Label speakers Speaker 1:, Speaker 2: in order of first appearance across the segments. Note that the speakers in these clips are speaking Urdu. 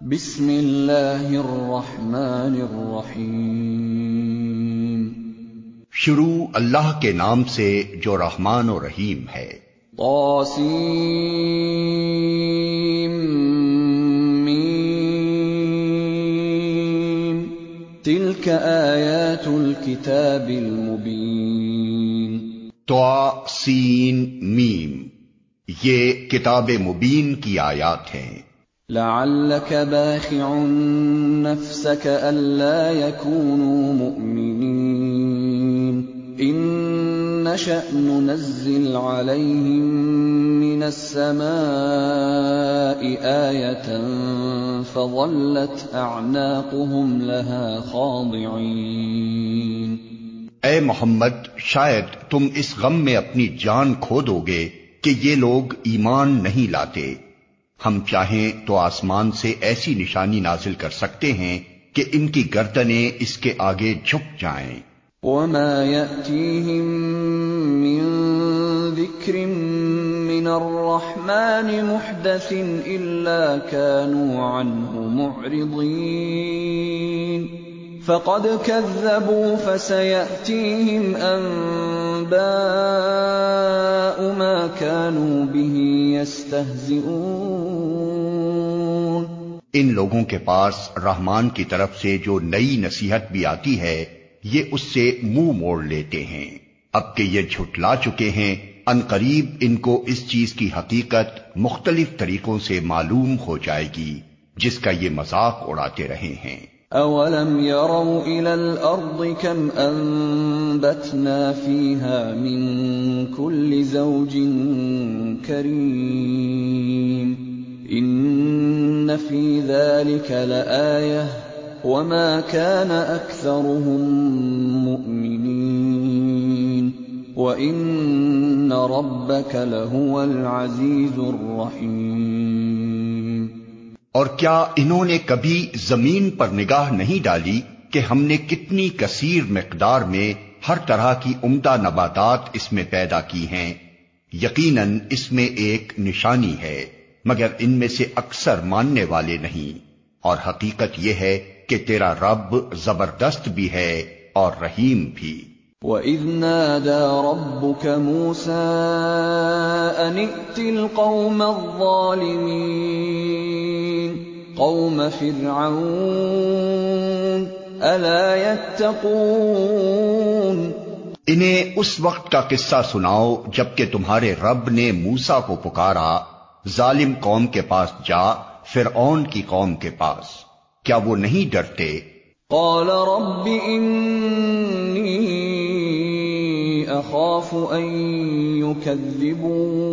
Speaker 1: بسم اللہ الرحمن الرحیم۔
Speaker 2: شروع اللہ کے نام سے جو رحمان و رحیم ہے۔
Speaker 1: میم۔ تلك آیات الكتاب المبین۔
Speaker 2: تو سین میم۔ یہ کتاب مبین کی آیات ہیں۔
Speaker 1: لعلك باخع نفسك ألا يكونوا مؤمنين إن نشأ ننزل عليهم من السماء آية فظلت أعناقهم لها خاضعين
Speaker 2: اے محمد شاید تم اس غم میں اپنی جان کھو دو گے کہ یہ لوگ ایمان نہیں لاتے۔ ہم چاہیں تو آسمان سے ایسی نشانی نازل کر سکتے ہیں کہ ان کی گردنیں اس کے آگے جھک جائیں۔
Speaker 1: وما يأتيهم من ذكر من الرحمن محدث إلا كانوا عنه معرضين فقد كذبوا فسيأتيهم أنباء ما كانوا به يستهزئون.
Speaker 2: ان لوگوں کے پاس رحمان کی طرف سے جو نئی نصیحت بھی آتی ہے، یہ اس سے منہ مو موڑ لیتے ہیں۔ اب کہ یہ جھٹلا چکے ہیں، ان قریب ان کو اس چیز کی حقیقت مختلف طریقوں سے معلوم ہو جائے گی، جس کا یہ مذاق اڑاتے رہے ہیں۔
Speaker 1: أَوَلَمْ يَرَوْا إِلَى الْأَرْضِ كَمْ أَنبَتْنَا فِيهَا مِن كُلِّ زَوْجٍ كَرِيمٍ إِنَّ فِي ذَلِكَ لَآيَةً وَمَا كَانَ أَكْثَرُهُم مُّؤْمِنِينَ وَإِنَّ رَبَّكَ لَهُوَ الْعَزِيزُ الرَّحِيمُ
Speaker 2: اور کیا انہوں نے کبھی زمین پر نگاہ نہیں ڈالی کہ ہم نے کتنی کثیر مقدار میں ہر طرح کی عمدہ نباتات اس میں پیدا کی ہیں؟ یقیناً اس میں ایک نشانی ہے، مگر ان میں سے اکثر ماننے والے نہیں۔ اور حقیقت یہ ہے کہ تیرا رب زبردست بھی ہے اور رحیم بھی۔
Speaker 1: وَإِذْ نَادَى رَبُّكَ مُوسَىٰ أَنِ ائْتِ الْقَوْمَ الظَّالِمِينَ قَوْمَ فِرْعَوْنَ أَلَا يَتَّقُونَ
Speaker 2: انہیں اس وقت کا قصہ سناؤ جبکہ تمہارے رب نے موسا کو پکارا، ظالم قوم کے پاس جا، فرعون کی قوم کے پاس۔ کیا وہ نہیں ڈرتے؟
Speaker 1: قال رب انی أخاف أن يكذبون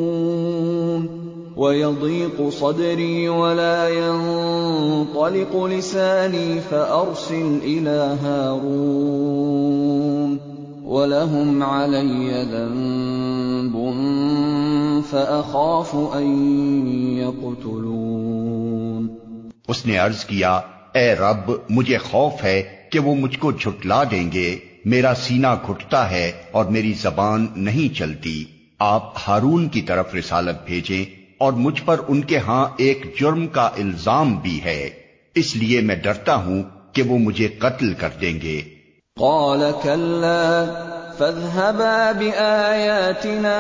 Speaker 1: ويضيق صدري ولا ينطلق لساني فأرسل إلى هارون ولهم علي ذنب فأخاف أن يقتلون
Speaker 2: اس نے عرض کیا اے رب، مجھے خوف ہے کہ وہ مجھ کو جھٹلا دیں گے۔ میرا سینہ گھٹتا ہے اور میری زبان نہیں چلتی۔ آپ ہارون کی طرف رسالت بھیجیں اور مجھ پر ان کے ہاں ایک جرم کا الزام بھی ہے۔ اس لیے میں ڈرتا ہوں کہ وہ مجھے قتل کر دیں گے۔
Speaker 1: قال كلا، فاذهبا بآياتنا،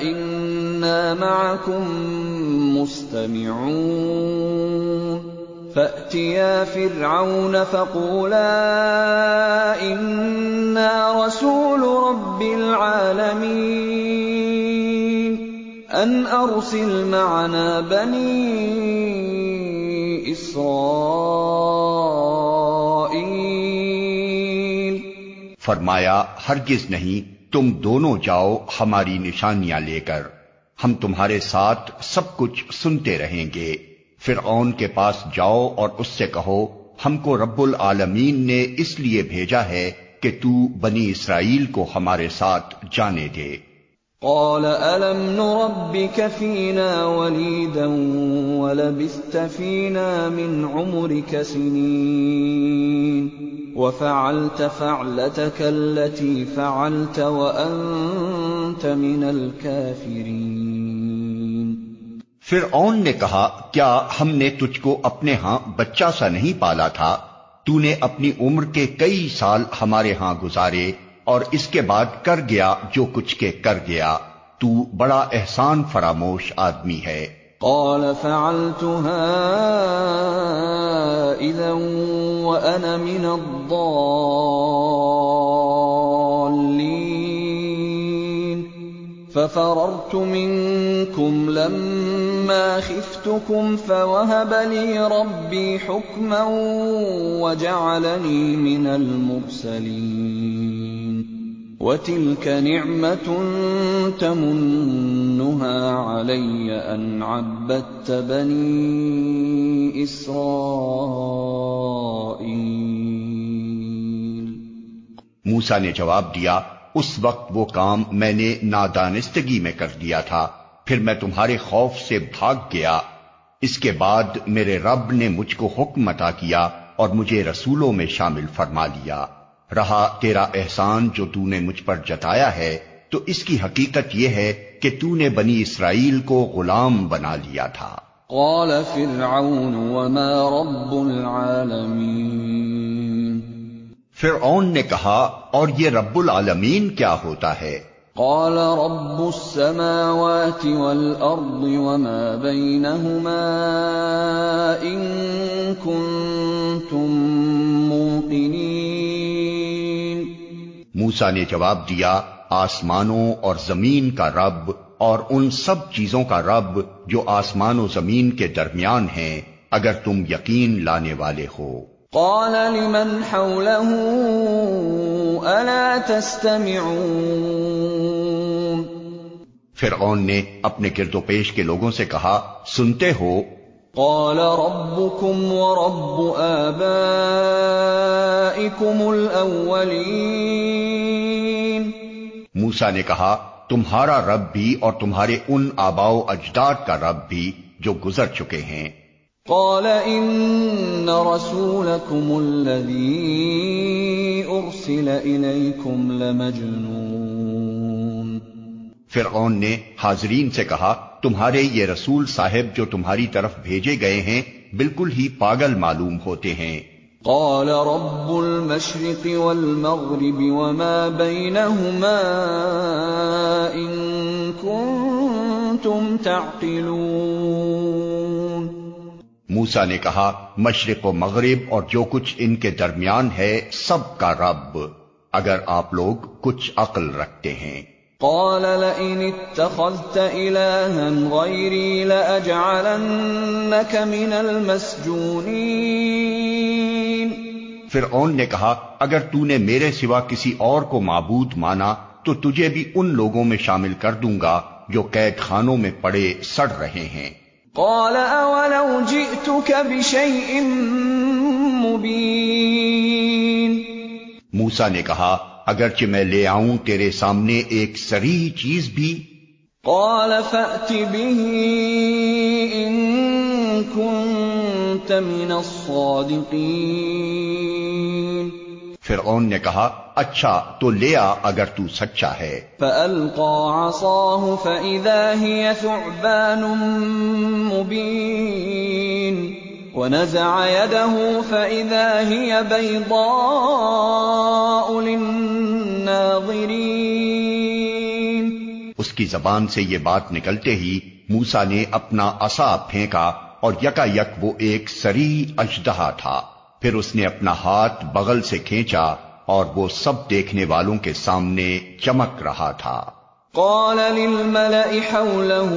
Speaker 1: إنا معكم مستمعون۔ فَأْتِيَا فِرْعَوْنَ فَقُولَا إِنَّا رَسُولُ رَبِّ الْعَالَمِينَ. أَنْ أَرْسِلْ مَعَنَا بَنِي إِسْرَائِيلَ.
Speaker 2: فرمایا ہرگز نہیں تم دونوں جاؤ ہماری نشانیاں لے کر۔ ہم تمہارے ساتھ سب کچھ سنتے رہیں گے۔ فرعون کے پاس جاؤ اور اس سے کہو، ہم کو رب العالمین نے اس لیے بھیجا ہے کہ تو بنی اسرائیل کو ہمارے ساتھ جانے دے۔
Speaker 1: قال، ألم نربك فينا وليدا ولبثت فينا من عمرك سنين وفعلت فعلتك التي فعلت وأنت من الكافرين
Speaker 2: فرعون نے کہا، کیا ہم نے تجھ کو اپنے ہاں بچہ سا نہیں پالا تھا؟ تو نے اپنی عمر کے کئی سال ہمارے ہاں گزارے اور اس کے بعد کر گیا جو کچھ کے کر گیا۔ تو بڑا احسان فراموش آدمی ہے۔
Speaker 1: قال، فعلتها اذا وانا من الضالين. ففررت منكم لما خفتكم فوهب لي ربي حكما وجعلني من المرسلين. وتلك نعمة تمنها علي أن عبدت بني إسرائيل.
Speaker 2: موسا نے جواب دیا اس وقت وہ کام میں نے نادانستگی میں کر دیا تھا، پھر میں تمہارے خوف سے بھاگ گیا۔ اس کے بعد میرے رب نے مجھ کو حکم عطا کیا اور مجھے رسولوں میں شامل فرما لیا۔ رہا تیرا احسان جو تو نے مجھ پر جتایا ہے، تو اس کی حقیقت یہ ہے کہ تو نے بنی اسرائیل کو غلام بنا لیا تھا۔
Speaker 1: قال فرعون وما رب العالمین۔
Speaker 2: فرعون نے کہا اور یہ رب العالمین کیا ہوتا ہے؟
Speaker 1: قال رب السماوات والارض وما بينهما ان كنتم موقنين.
Speaker 2: موسا نے جواب دیا آسمانوں اور زمین کا رب اور ان سب چیزوں کا رب جو آسمان و زمین کے درمیان ہیں اگر تم یقین لانے والے ہو۔
Speaker 1: قال لمن حوله الا تستمعون؟
Speaker 2: فرعون نے اپنے گرد و پیش کے لوگوں سے کہا سنتے ہو؟
Speaker 1: قال ربكم ورب آبائكم الاولين
Speaker 2: موسا نے کہا تمہارا رب بھی اور تمہارے ان آباؤ اجداد کا رب بھی جو گزر چکے ہیں۔
Speaker 1: قَالَ إِنَّ رَسُولَكُمُ الَّذِي أُرْسِلَ إِلَيْكُمْ لَمَجْنُونٌ.
Speaker 2: فرعون نے حاضرین سے کہا تمہارے یہ رسول صاحب جو تمہاری طرف بھیجے گئے ہیں بالکل ہی پاگل معلوم ہوتے ہیں۔
Speaker 1: قال رب المشرق والمغرب وما بينهما إن كنتم تعقلون.
Speaker 2: موسا نے کہا مشرق و مغرب اور جو کچھ ان کے درمیان ہے سب کا رب اگر آپ لوگ کچھ عقل رکھتے ہیں۔
Speaker 1: قال لئن اتخذت إلها غيري لأجعلنك من المسجونين۔
Speaker 2: فرعون نے کہا اگر تو نے میرے سوا کسی اور کو معبود مانا تو تجھے بھی ان لوگوں میں شامل کر دوں گا جو قید خانوں میں پڑے سڑ رہے ہیں۔
Speaker 1: قال اولو جئتك بشيء مبين
Speaker 2: موسا نے کہا اگرچہ میں لے آؤں تیرے سامنے ایک سری چیز بھی۔
Speaker 1: قال فأت به ان كنت من الصادقين
Speaker 2: فرعون نے کہا اچھا تو آ اگر تو سچا ہے۔
Speaker 1: فألقى عصاه فإذا هي ثعبان مبين ونزع يده فإذا هي بيضاء للناظرين۔
Speaker 2: اس کی زبان سے یہ بات نکلتے ہی موسا نے اپنا عصا پھینکا اور یکا یک وہ ایک سری اجدہا تھا۔ پھر اس نے اپنا ہاتھ بغل سے کھینچا اور وہ سب دیکھنے والوں کے سامنے چمک رہا تھا۔
Speaker 1: قال للملأ حوله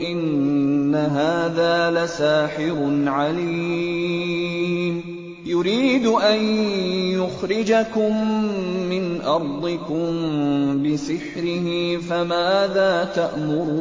Speaker 1: ان هذا لساحر عليم. يريد ان يخرجكم من ارضكم بسحره فماذا تأمرون؟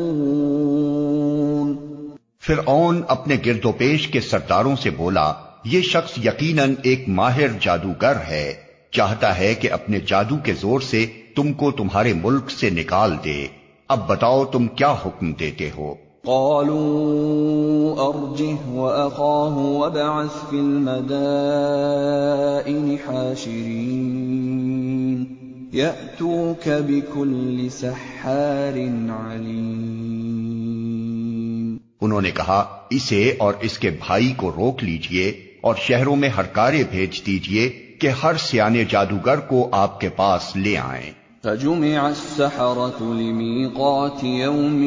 Speaker 2: فرعون اپنے گرد و پیش کے سرداروں سے بولا یہ شخص یقیناً ایک ماہر جادوگر ہے چاہتا ہے کہ اپنے جادو کے زور سے تم کو تمہارے ملک سے نکال دے۔ اب بتاؤ تم کیا حکم دیتے ہو؟
Speaker 1: قالوا ارجه واخاه وابعث في المدائن حاشرين. ياتوك بكل سحار عليم.
Speaker 2: انہوں نے کہا اسے اور اس کے بھائی کو روک لیجیے۔ اور شہروں میں ہرکارے بھیج دیجئے کہ ہر سیانے جادوگر کو آپ کے پاس لے آئیں
Speaker 1: فجمع السحرة لميقات يوم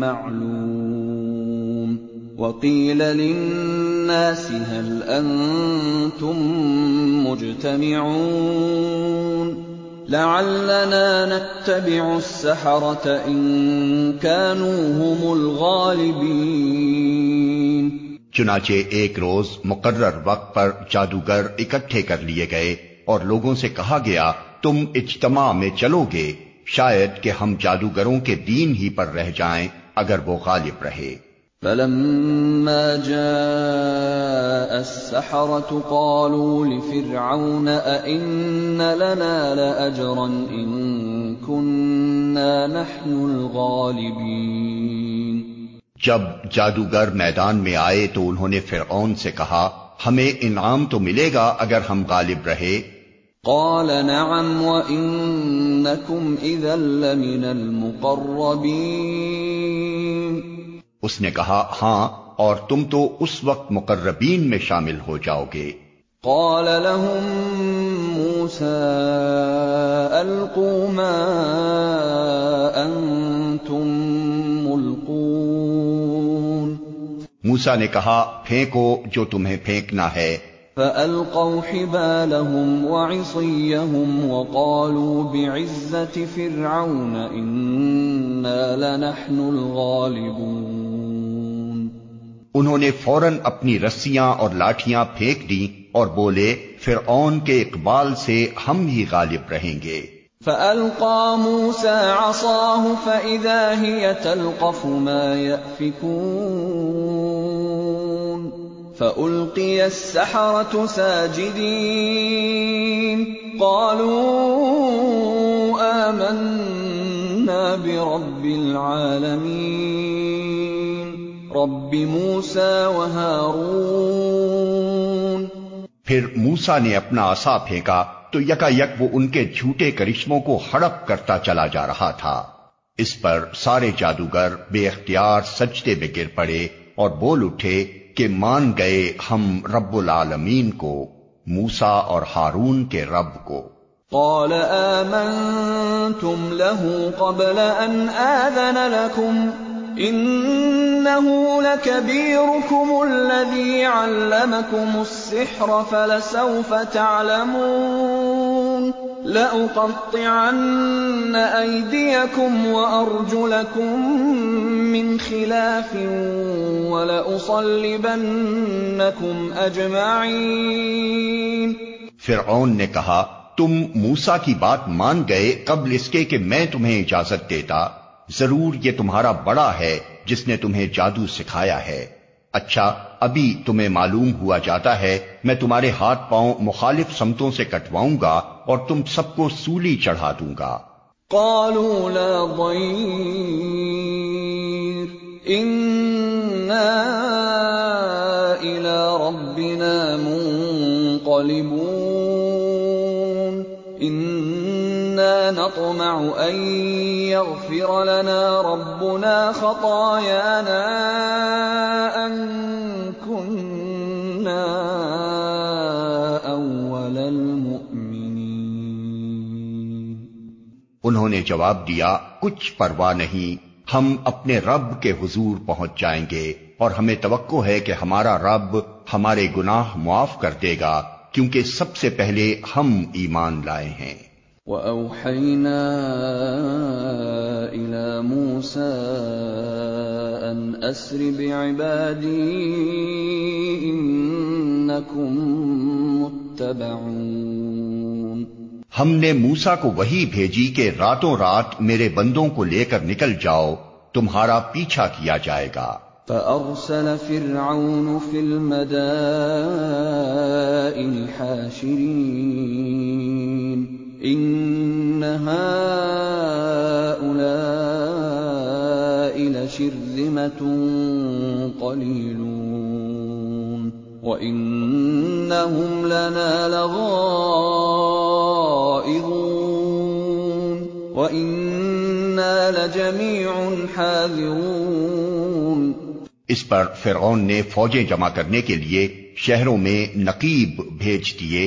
Speaker 1: معلوم وقيل للناس هل أنتم مجتمعون لعلنا نتبع السحرة إن كانوا هم الغالبين
Speaker 2: چنانچہ ایک روز مقرر وقت پر جادوگر اکٹھے کر لیے گئے اور لوگوں سے کہا گیا، تم اجتماع میں چلو گے، شاید کہ ہم جادوگروں کے دین ہی پر رہ جائیں اگر وہ غالب رہے۔
Speaker 1: فلما جاء السحرة قالوا لفرعون أئن لنا لأجرا إن كنا نحن الغالبين
Speaker 2: جب جادوگر میدان میں آئے تو انہوں نے فرعون سے کہا ہمیں انعام تو ملے گا اگر ہم غالب رہے۔
Speaker 1: قال نعم وإنكم إذا لمن المقربين۔
Speaker 2: اس نے کہا ہاں اور تم تو اس وقت مقربین میں شامل ہو جاؤ گے۔
Speaker 1: قال لهم موسى ألقوا ما أنتم
Speaker 2: موسا نے کہا پھینکو جو تمہیں پھینکنا ہے۔
Speaker 1: فألقوا حبالهم وعصيهم وقالوا بعزة فرعون إنا لنحن الغالبون۔
Speaker 2: انہوں نے فوراً اپنی رسیاں اور لاٹیاں پھینک دیں اور بولے فرعون کے اقبال سے ہم ہی غالب رہیں گے۔
Speaker 1: فألقى موسى عصاه فإذا هي تلقف ما يأفكون۔ فألقي السحرة ساجدين قالوا آمنا برب العالمين رب موسى وهارون
Speaker 2: پھر موسا نے اپنا عصا پھینکا تو یکا یک وہ ان کے جھوٹے کرشموں کو ہڑپ کرتا چلا جا رہا تھا۔ اس پر سارے جادوگر بے اختیار سجدے میں گر پڑے اور بول اٹھے کہ مان گئے ہم رب العالمین کو موسا اور ہارون کے رب کو
Speaker 1: قال آمنتم له قبل أن آذن لكم إنه لكبيركم الذي علمكم السحر فلسوف تعلمون لأقطعن أيديكم وأرجلكم من خلاف ولأصلبنكم أجمعين
Speaker 2: فرعون نے کہا، تم موسا کی بات مان گئے قبل اس کے کہ میں تمہیں اجازت دیتا۔ ضرور یہ تمہارا بڑا ہے جس نے تمہیں جادو سکھایا ہے۔ اچھا ابھی تمہیں معلوم ہوا جاتا ہے، میں تمہارے ہاتھ پاؤں مخالف سمتوں سے کٹواؤں گا اور تم سب کو سولی چڑھا دوں گا۔
Speaker 1: قالوا لا ضير، إنا إلى ربنا منقلبون۔ نطمع أن يغفر لنا ربنا خطايانا أن كنا أول المؤمنين.
Speaker 2: انہوں نے جواب دیا، کچھ پرواہ نہیں، ہم اپنے رب کے حضور پہنچ جائیں گے اور ہمیں توقع ہے کہ ہمارا رب ہمارے گناہ معاف کر دے گا، کیونکہ سب سے پہلے ہم ایمان لائے ہیں۔
Speaker 1: وأوحينا إلى موسى أن أسر بعبادي إنكم متبعون.
Speaker 2: ہم نے موسا کو وہی بھیجی کہ راتوں رات میرے بندوں کو لے کر نکل جاؤ تمہارا پیچھا کیا جائے گا۔
Speaker 1: فأرسل فرعون في المدائن حاشرين. إِنَّ هَٰؤُلَاءِ لَشِرْذِمَةٌ قَلِيلُونَ وَإِنَّهُمْ لَنَا لَغَائِظُونَ وَإِنَّا لَجَمِيعٌ حَاذِرُونَ
Speaker 2: اس پر فرعون نے فوجیں جمع کرنے کے لیے شہروں میں نقیب بھیج دیے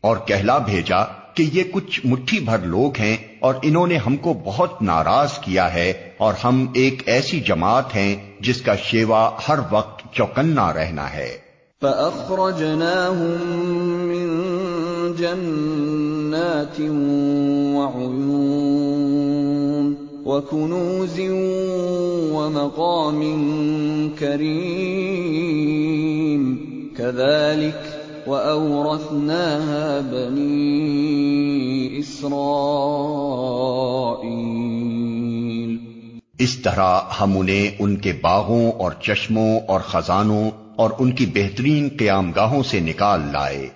Speaker 2: اور کہلا بھیجا کہ یہ کچھ مٹھی بھر لوگ ہیں اور انہوں نے ہم کو بہت ناراض کیا ہے اور ہم ایک ایسی جماعت ہیں جس کا شیوا ہر وقت چوکنا رہنا ہے۔
Speaker 1: فَأَخْرَجْنَاهُم مِّن جَنَّاتٍ وَعُيُونٍ وَكُنُوزٍ وَمَقَامٍ كَرِيمٍ كَذَلِكَ وَأَوْرَثْنَاهَا بَنِي إِسْرَائِيلَ۔
Speaker 2: اس طرح ہم انہیں ان کے باغوں اور چشموں اور خزانوں اور ان کی بہترین قیام گاہوں سے نکال لائے۔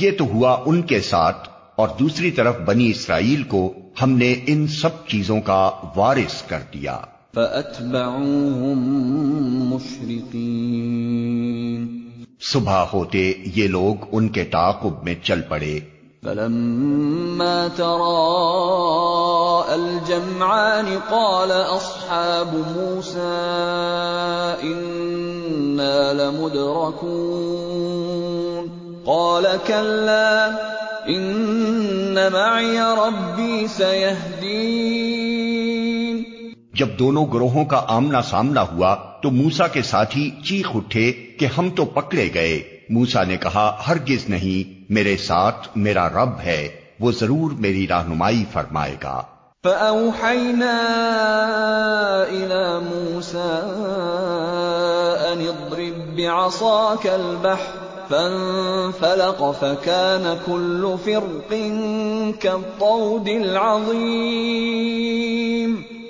Speaker 2: یہ تو ہوا ان کے ساتھ اور دوسری طرف بنی اسرائیل کو ہم نے ان سب چیزوں کا وارث کر دیا۔
Speaker 1: فَأَتْبَعُوهُم مُّشْرِقِينَ۔
Speaker 2: صبح ہوتے یہ لوگ ان کے تعاقب میں چل پڑے
Speaker 1: فلما تراءى الجمعان قال اصحاب موسى أنا لمدركون قال كلا ان معي ربي سيهدين
Speaker 2: جب دونوں گروہوں کا آمنا سامنا ہوا تو موسا کے ساتھی چیخ اٹھے کہ ہم تو پکڑے گئے۔ موسا نے کہا، ہرگز نہیں، میرے ساتھ میرا رب ہے، وہ ضرور میری رہنمائی فرمائے گا۔
Speaker 1: فَأَوْحَيْنَا إِلَىٰ مُوسَىٰ أَنِ اضْرِب بِّعَصَاكَ الْبَحْرَ فَانفَلَقَ فَكَانَ كُلُّ فِرْقٍ كَالطَّوْدِ الْعَظِيمِ۔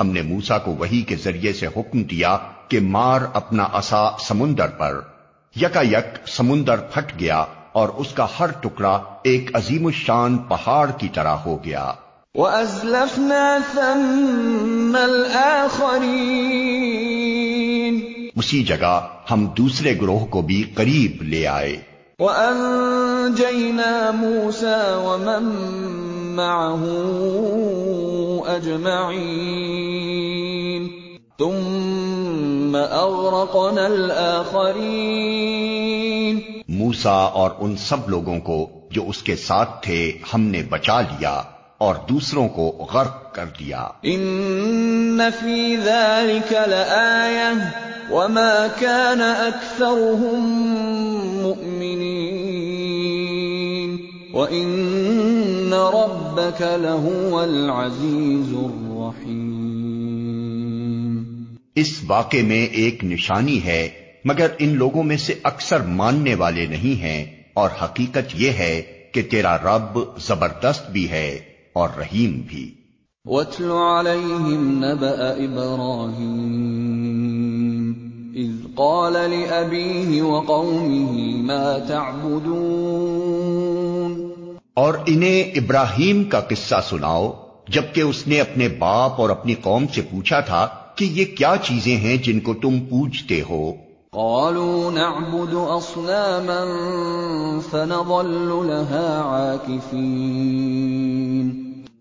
Speaker 2: ہم نے موسا کو وہی کے ذریعے سے حکم دیا کہ مار اپنا عصا سمندر پر۔ یکا یک سمندر پھٹ گیا اور اس کا ہر ٹکڑا ایک عظیم الشان پہاڑ کی طرح ہو گیا۔
Speaker 1: وَأَزْلَفْنَا ثَمَّ الْآخَرِينَ۔
Speaker 2: اسی جگہ ہم دوسرے گروہ کو بھی قریب لے آئے۔
Speaker 1: وَأَنجَيْنَا مُوسَىٰ وَمَن مَّعَهُ أَجْمَعِينَ. ثُمَّ أَغْرَقْنَا الْآخَرِينَ.
Speaker 2: موسا اور ان سب لوگوں کو جو اس کے ساتھ تھے ہم نے بچا لیا اور دوسروں کو غرق کر دیا۔
Speaker 1: إِنَّ فِي ذَلِكَ لَآيَةً وَمَا كَانَ أَكْثَرُهُم مُّؤْمِنِينَ. وَإِنَّ رَبَّكَ لَهُوَ الْعَزِيزُ الرَّحِيمُ
Speaker 2: اس واقعے میں ایک نشانی ہے مگر ان لوگوں میں سے اکثر ماننے والے نہیں ہیں اور حقیقت یہ ہے کہ تیرا رب زبردست بھی ہے اور رحیم بھی۔
Speaker 1: وَاتْلُ عَلَيْهِمْ نَبَأَ إِبْرَاهِيمَ إِذْ قَالَ لِأَبِيهِ وَقَوْمِهِ مَا تَعْبُدُونَ
Speaker 2: اور انہیں ابراہیم کا قصہ سناؤ جبکہ اس نے اپنے باپ اور اپنی قوم سے پوچھا تھا کہ یہ کیا چیزیں ہیں جن کو تم پوجتے ہو۔
Speaker 1: قالوا نعبد اصناما فنظل لها عاكفين۔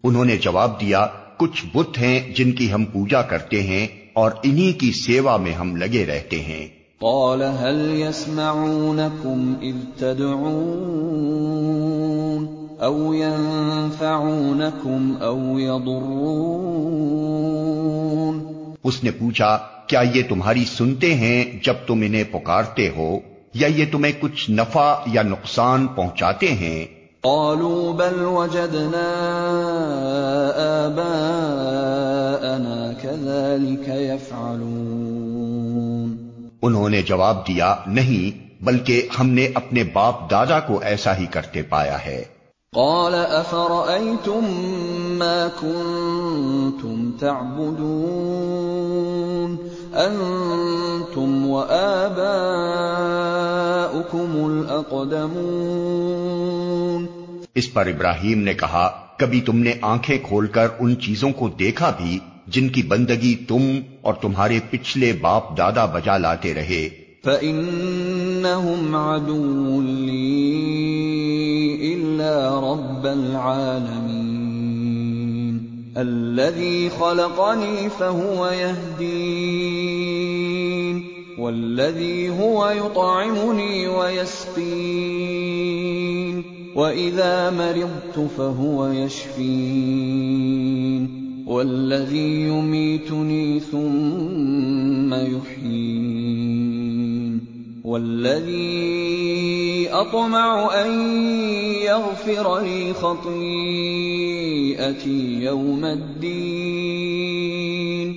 Speaker 2: انہوں نے جواب دیا کچھ بت ہیں جن کی ہم پوجا کرتے ہیں اور انہی کی سیوا میں ہم لگے رہتے ہیں۔
Speaker 1: قال هل يسمعونكم اذ تدعون؟ او ينفعونكم او يضرون
Speaker 2: اس نے پوچھا کیا یہ تمہاری سنتے ہیں جب تم انہیں پکارتے ہو؟ یا یہ تمہیں کچھ نفع یا نقصان پہنچاتے ہیں؟
Speaker 1: قالوا بل وجدنا آباءنا كذلك يفعلون.
Speaker 2: انہوں نے جواب دیا نہیں بلکہ ہم نے اپنے باپ دادا کو ایسا ہی کرتے پایا ہے۔
Speaker 1: قال افرأيتم ما كنتم تعبدون انتم وآباؤكم الاقدمون
Speaker 2: اس پر ابراہیم نے کہا، کبھی تم نے آنکھیں کھول کر ان چیزوں کو دیکھا بھی، جن کی بندگی تم اور تمہارے پچھلے باپ دادا بجا لاتے رہے۔
Speaker 1: فإنهم عدو لي إلا رب العالمين. الذي خلقني فهو يهدين والذي هو يطعمني ويسقين وإذا مرضت فهو يشفين. والذي يميتني ثم يحيين. والذي أطمع أن يغفر لي خطيئتي يوم الدين.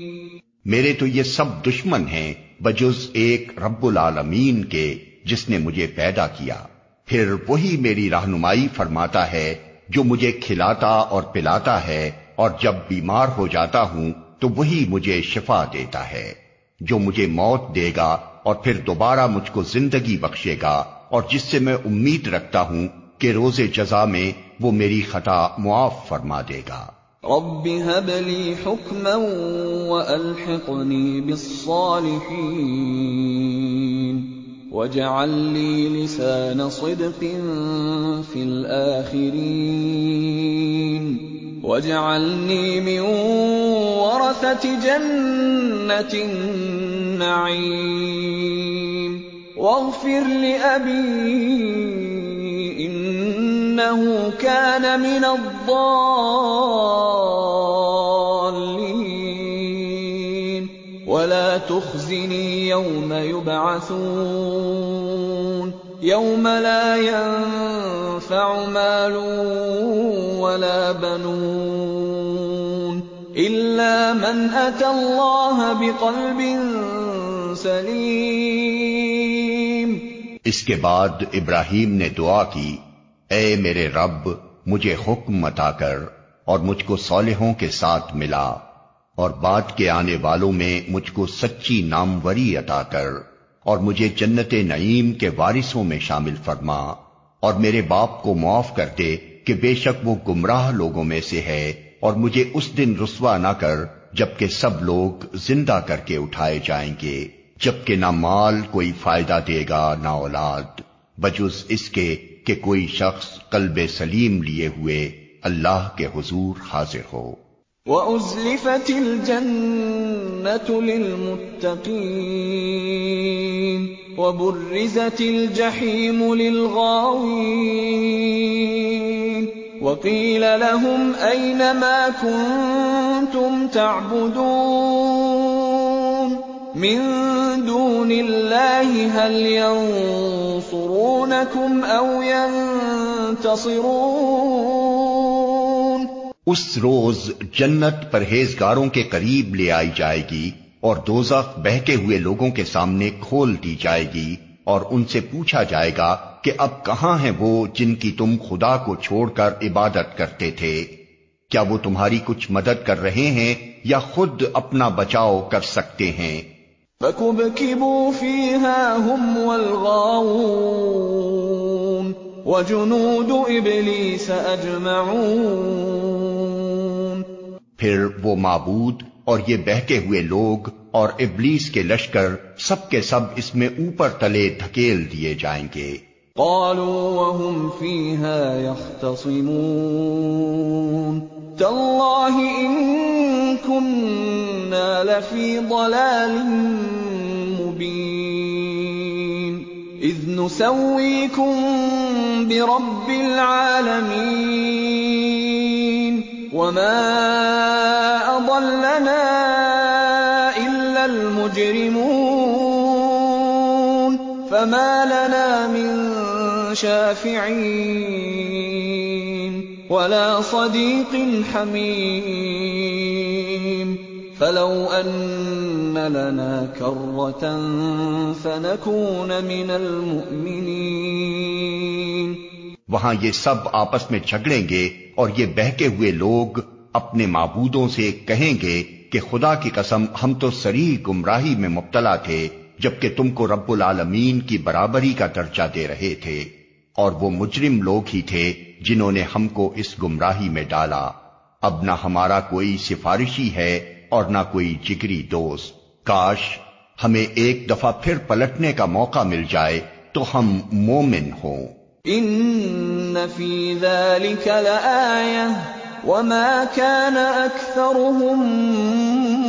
Speaker 2: میرے تو یہ سب دشمن ہیں بجز ایک رب العالمین کے جس نے مجھے پیدا کیا۔ پھر وہی میری رہنمائی فرماتا ہے جو مجھے کھلاتا اور پلاتا ہے، اور جب بیمار ہو جاتا ہوں تو وہی مجھے شفا دیتا ہے۔ جو مجھے موت دے گا اور پھر دوبارہ مجھ کو زندگی بخشے گا اور جس سے میں امید رکھتا ہوں کہ روز جزا میں وہ میری خطا معاف فرما دے گا۔
Speaker 1: رب هب لي حكما وألحقني بالصالحين واجعل لي لسان صدق في الآخرين. واجعلني من ورثة جنة النعيم واغفر لأبي إِنَّهُ كَانَ مِنَ الضَّالِّينَ وَلَا تُخْزِنِي يَوْمَ يُبْعَثُونَ يَوْمَ لَا يَنفَعُ مَالٌ وَلَا بَنُونَ إِلَّا مَنْ أَتَى اللَّهَ بِقَلْبٍ سَلِيمٍ
Speaker 2: اس کے بعد ابراہیم نے دعا کی، اے میرے رب، مجھے حکم عطا کر اور مجھ کو صالحوں کے ساتھ ملا اور بعد کے آنے والوں میں مجھ کو سچی ناموری عطا کر۔ اور مجھے جنت نعیم کے وارثوں میں شامل فرما اور میرے باپ کو معاف کر دے کہ بے شک وہ گمراہ لوگوں میں سے ہے اور مجھے اس دن رسوا نہ کر جبکہ سب لوگ زندہ کر کے اٹھائے جائیں گے، جبکہ نہ مال کوئی فائدہ دے گا نہ اولاد، بجز اس کے کہ کوئی شخص قلب سلیم لیے ہوئے اللہ کے حضور حاضر ہو۔
Speaker 1: وَأُزْلِفَتِ الْجَنَّةُ لِلْمُتَّقِينَ وَبُرِّزَتِ الْجَحِيمُ لِلْغَاوِينَ وَقِيلَ لَهُمْ أَيْنَ مَا كُنتُمْ تَعْبُدُونَ مِن دُونِ اللَّهِ هَلْ يَنصُرُونَ ينصرونكم أو ينتصرون
Speaker 2: اس روز جنت پرہیزگاروں کے قریب لے آئی جائے گی اور دوزخ بہتے ہوئے لوگوں کے سامنے کھول دی جائے گی اور ان سے پوچھا جائے گا کہ اب کہاں ہیں وہ جن کی تم خدا کو چھوڑ کر عبادت کرتے تھے؟ کیا وہ تمہاری کچھ مدد کر رہے ہیں یا خود اپنا بچاؤ کر سکتے ہیں؟
Speaker 1: فَكُبْكِبُوا فِيهَا هُمْ وَالْغَاوُونَ وَجُنُودُ إِبْلِيسَ أَجْمَعُونَ۔
Speaker 2: پھر وہ معبود اور یہ بہتے ہوئے لوگ اور ابلیس کے لشکر سب کے سب اس میں اوپر تلے دھکیل دیے جائیں گے۔
Speaker 1: قالوا وهم فيها يختصمون۔ تالله إن كنا لفي ضلال مبين۔ إذ نسويكم برب العالمين. وما أضلنا إلا المجرمون. فما لنا من شافعين ولا صديق حميم. فلو أن لنا فنكون من المؤمنين۔
Speaker 2: وہاں یہ سب آپس میں جھگڑیں گے اور یہ بہکے ہوئے لوگ اپنے معبودوں سے کہیں گے کہ خدا کی قسم ہم تو سری گمراہی میں مبتلا تھے، جبکہ تم کو رب العالمین کی برابری کا درجہ دے رہے تھے۔ اور وہ مجرم لوگ ہی تھے جنہوں نے ہم کو اس گمراہی میں ڈالا۔ اب نہ ہمارا کوئی سفارشی ہے اور نہ کوئی جگری دوست۔ کاش ہمیں ایک دفعہ پھر پلٹنے کا موقع مل جائے تو ہم مومن ہوں۔
Speaker 1: ان فی ذلك وما كان اکثرهم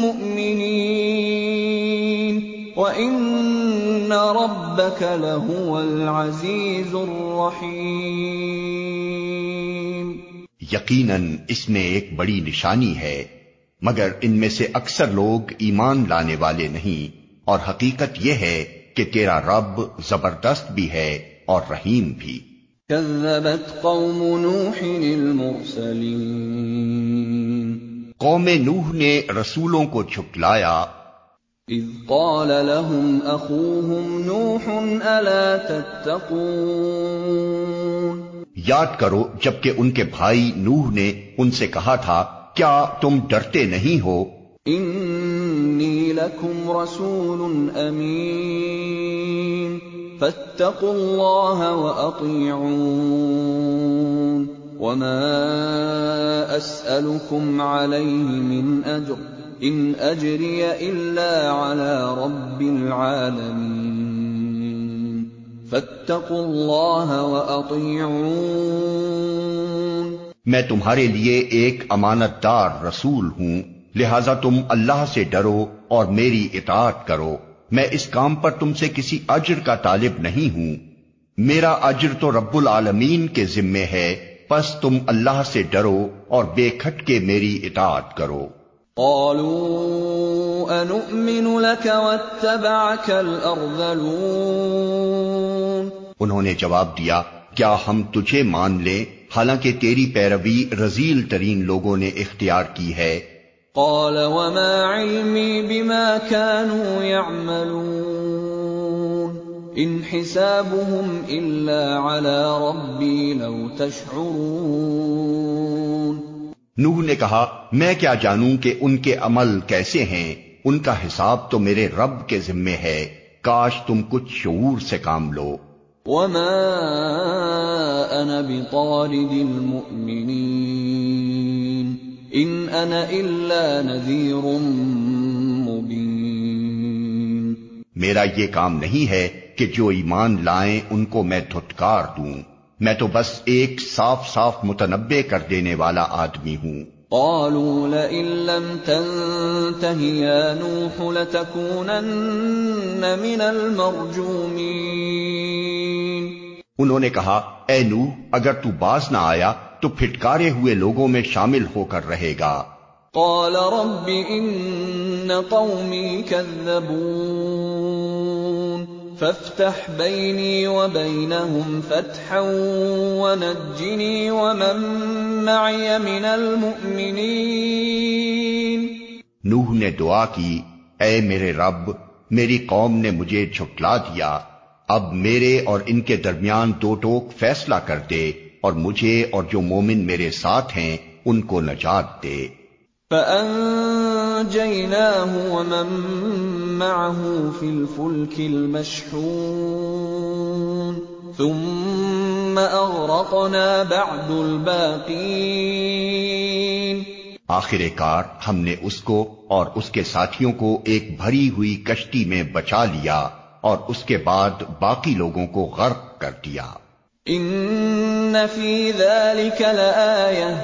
Speaker 1: مؤمنین۔ وَإِنَّ رَبَّكَ لَهُوَ الْعَزِيزُ الرَّحِيمُ
Speaker 2: یقیناً اس میں ایک بڑی نشانی ہے۔ مگر ان میں سے اکثر لوگ ایمان لانے والے نہیں اور حقیقت یہ ہے کہ تیرا رب زبردست بھی ہے اور رحیم بھی۔
Speaker 1: كذبت قوم نوح المرسلين
Speaker 2: قوم نوح نے رسولوں کو چھٹلایا۔
Speaker 1: اذ قال لهم اخوهم نوح الا تتقون۔
Speaker 2: یاد کرو جبکہ ان کے بھائی نوح نے ان سے کہا تھا کیا تم ڈرتے نہیں ہو
Speaker 1: انی لکم رسول امین فاتقوا الله وأطيعون. وما أسألكم عليه من أجر. إن أجري إلا على رب العالمين. فاتقوا الله وأطيعون.
Speaker 2: میں تمہارے لیے ایک امانت دار رسول ہوں لہذا تم اللہ سے ڈرو اور میری اطاعت کرو۔ میں اس کام پر تم سے کسی اجر کا طالب نہیں ہوں۔ میرا اجر تو رب العالمین کے ذمے ہے پس تم اللہ سے ڈرو اور بے کھٹ کے میری اطاعت کرو۔
Speaker 1: قالوا انؤمن لك واتبعك الارذلون
Speaker 2: انہوں نے جواب دیا کیا ہم تجھے مان لیں؟ حالانکہ تیری پیروی رزیل ترین لوگوں نے اختیار کی ہے۔
Speaker 1: قال وما علمي بما كانوا يعملون؟ ان حسابهم الا على ربي لو تشعرون.
Speaker 2: نوح نے کہا میں کیا جانوں کہ ان کے عمل کیسے ہیں؟ ان کا حساب تو میرے رب کے ذمے ہے۔ کاش تم کچھ شعور سے کام لو۔
Speaker 1: وما انا بطارد المؤمنین ان انا الا نذیر مبین
Speaker 2: میرا یہ کام نہیں ہے کہ جو ایمان لائیں ان کو میں دھتکار دوں۔ میں تو بس ایک صاف صاف متنبع کر دینے والا آدمی ہوں۔
Speaker 1: قالوا لئن لم تنته يا نوح لتكونن من المرجومين
Speaker 2: انہوں نے کہا اے نوح اگر تو باز نہ آیا تو پھٹکارے ہوئے لوگوں میں شامل ہو کر رہے گا۔
Speaker 1: قال رب ان قومی كذبون فافتح بيني وبينهم فتحا ونجني ومن معي من المؤمنين۔
Speaker 2: نوح نے دعا کی اے میرے رب میری قوم نے مجھے جھٹلا دیا۔ اب میرے اور ان کے درمیان دو ٹوک فیصلہ کر دے اور مجھے اور جو مومن میرے ساتھ ہیں ان کو نجات دے۔
Speaker 1: فَأَنجَيْنَاهُ وَمَن مَّعَهُ فِي الْفُلْكِ الْمَشْحُونِ ثُمَّ أَغْرَقْنَا بَعْدُ الْبَاقِينَ۔
Speaker 2: آخر کار ہم نے اس کو اور اس کے ساتھیوں کو ایک بھری ہوئی کشتی میں بچا لیا۔ اور اس کے بعد باقی لوگوں کو غرق کر دیا۔
Speaker 1: ان فی ذلك لآیہ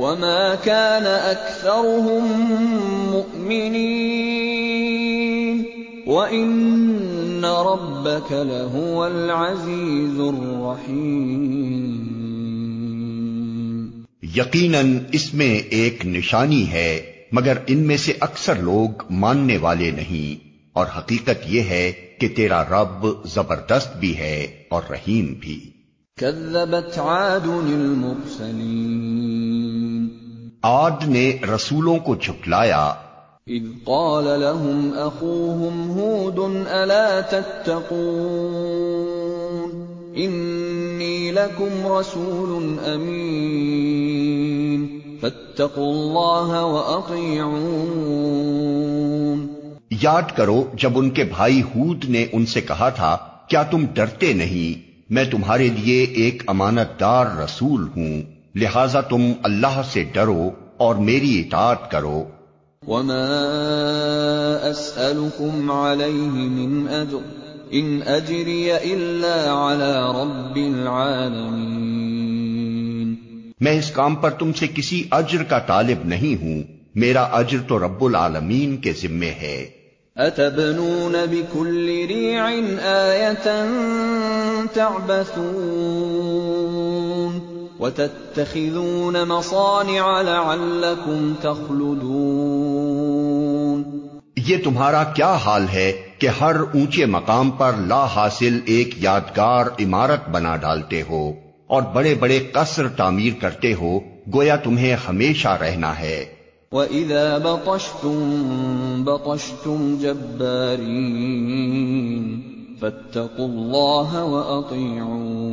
Speaker 1: وما كان اکثرهم مؤمنین وان ربك لهو العزیز الرحیم
Speaker 2: یقیناً اس میں ایک نشانی ہے مگر ان میں سے اکثر لوگ ماننے والے نہیں۔ اور حقیقت یہ ہے کہ تیرا رب زبردست بھی ہے اور رحیم بھی۔
Speaker 1: كذبت عاد المرسلين
Speaker 2: عاد نے رسولوں کو جھٹلایا۔
Speaker 1: اذ قال لهم اخوهم هود الا تتقون؟ انی لكم رسول امین فاتقوا الله واطيعون
Speaker 2: یاد کرو جب ان کے بھائی ہود نے ان سے کہا تھا کیا تم ڈرتے نہیں؟ میں تمہارے لیے ایک امانت دار رسول ہوں لہذا تم اللہ سے ڈرو اور میری اطاعت کرو۔
Speaker 1: وما اسألكم عليه من اجر ان اجری الا على رب العالمين۔
Speaker 2: میں اس کام پر تم سے کسی اجر کا طالب نہیں ہوں میرا اجر تو رب العالمین کے ذمے ہے۔
Speaker 1: أتبنون بكل ريع آية تعبثون وتتخذون مصانع لعلكم تخلدون
Speaker 2: یہ تمہارا کیا حال ہے کہ ہر اونچے مقام پر لا حاصل ایک یادگار عمارت بنا ڈالتے ہو اور بڑے بڑے قصر تعمیر کرتے ہو، گویا تمہیں ہمیشہ رہنا ہے۔
Speaker 1: وَإِذَا بَطَشْتُم بَطَشْتُمْ جَبَّارِينَ فَاتَّقُوا اللَّهَ وَأَطِيعُونَ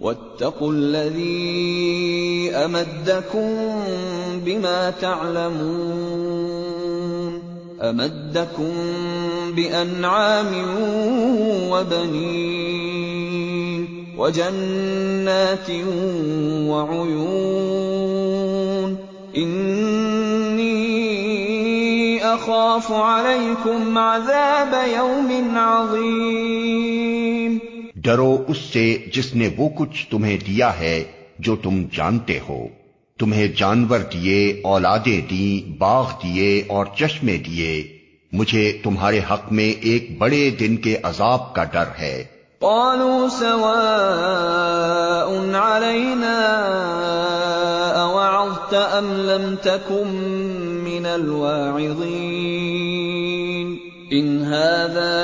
Speaker 1: واتقوا الذي امدكم بما تعلمون امدكم بِأَنْعَامٍ وَبَنِينَ وَجَنَّاتٍ وَعُيُونٍ إِنِّي أَخَافُ عَلَيْكُمْ عَذَابَ يَوْمٍ عَظِيمٍ
Speaker 2: ڈرو اس سے جس نے وہ کچھ تمہیں دیا ہے جو تم جانتے ہو۔ تمہیں جانور دیے، اولادیں دی باغ دیے اور چشمے دیے۔ مجھے تمہارے حق میں ایک بڑے دن کے عذاب کا ڈر ہے
Speaker 1: قالوا سواء علينا أوعظت أم لم تكن من الواعظين. إن هذا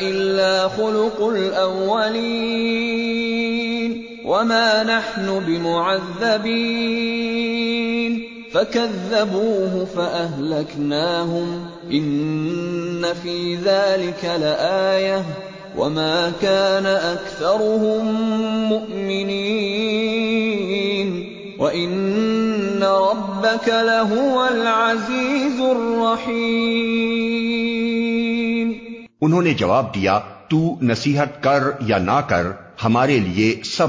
Speaker 1: إلا خلق الأولين. وما نحن بمعذبين. فَكَذَّبُوهُ فَأَهْلَكْنَاهُمْ ۗ. إِنَّ فِي ذَٰلِكَ لَآيَةً ۖ. وَمَا كَانَ أَكْثَرُهُم مُّؤْمِنِينَ. وَإِنَّ رَبَّكَ لَهُوَ الْعَزِيزُ الرَّحِيمُ.
Speaker 2: انہوں نے جواب دیا تو نصیحت کر یا نہ کر ہمارے لیے سب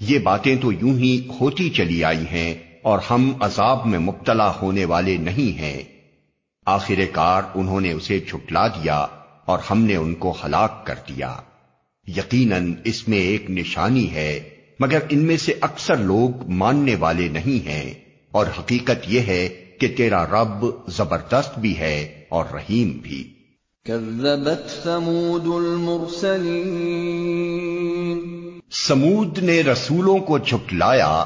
Speaker 2: یہ باتیں تو یوں ہی ہوتی چلی آئی ہیں۔ اور ہم عذاب میں مبتلا ہونے والے نہیں ہیں۔ آخر کار انہوں نے اسے چھٹلا دیا اور ہم نے ان کو ہلاک کر دیا۔ یقیناً اس میں ایک نشانی ہے مگر ان میں سے اکثر لوگ ماننے والے نہیں ہیں۔ اور حقیقت یہ ہے کہ تیرا رب زبردست بھی ہے اور رحیم بھی۔
Speaker 1: كذبت ثمود المرسلين
Speaker 2: سمود نے رسولوں کو چھٹلایا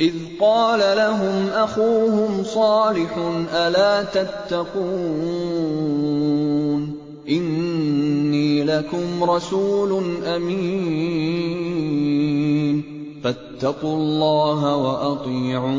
Speaker 1: إِذْ قَالَ لَهُمْ أَخُوهُمْ صَالِحٌ أَلَا تَتَّقُونَ إِنِّي لَكُمْ رَسُولٌ أَمِينٌ فَاتَّقُوا
Speaker 2: اللَّهَ وَأَطِيعُونِ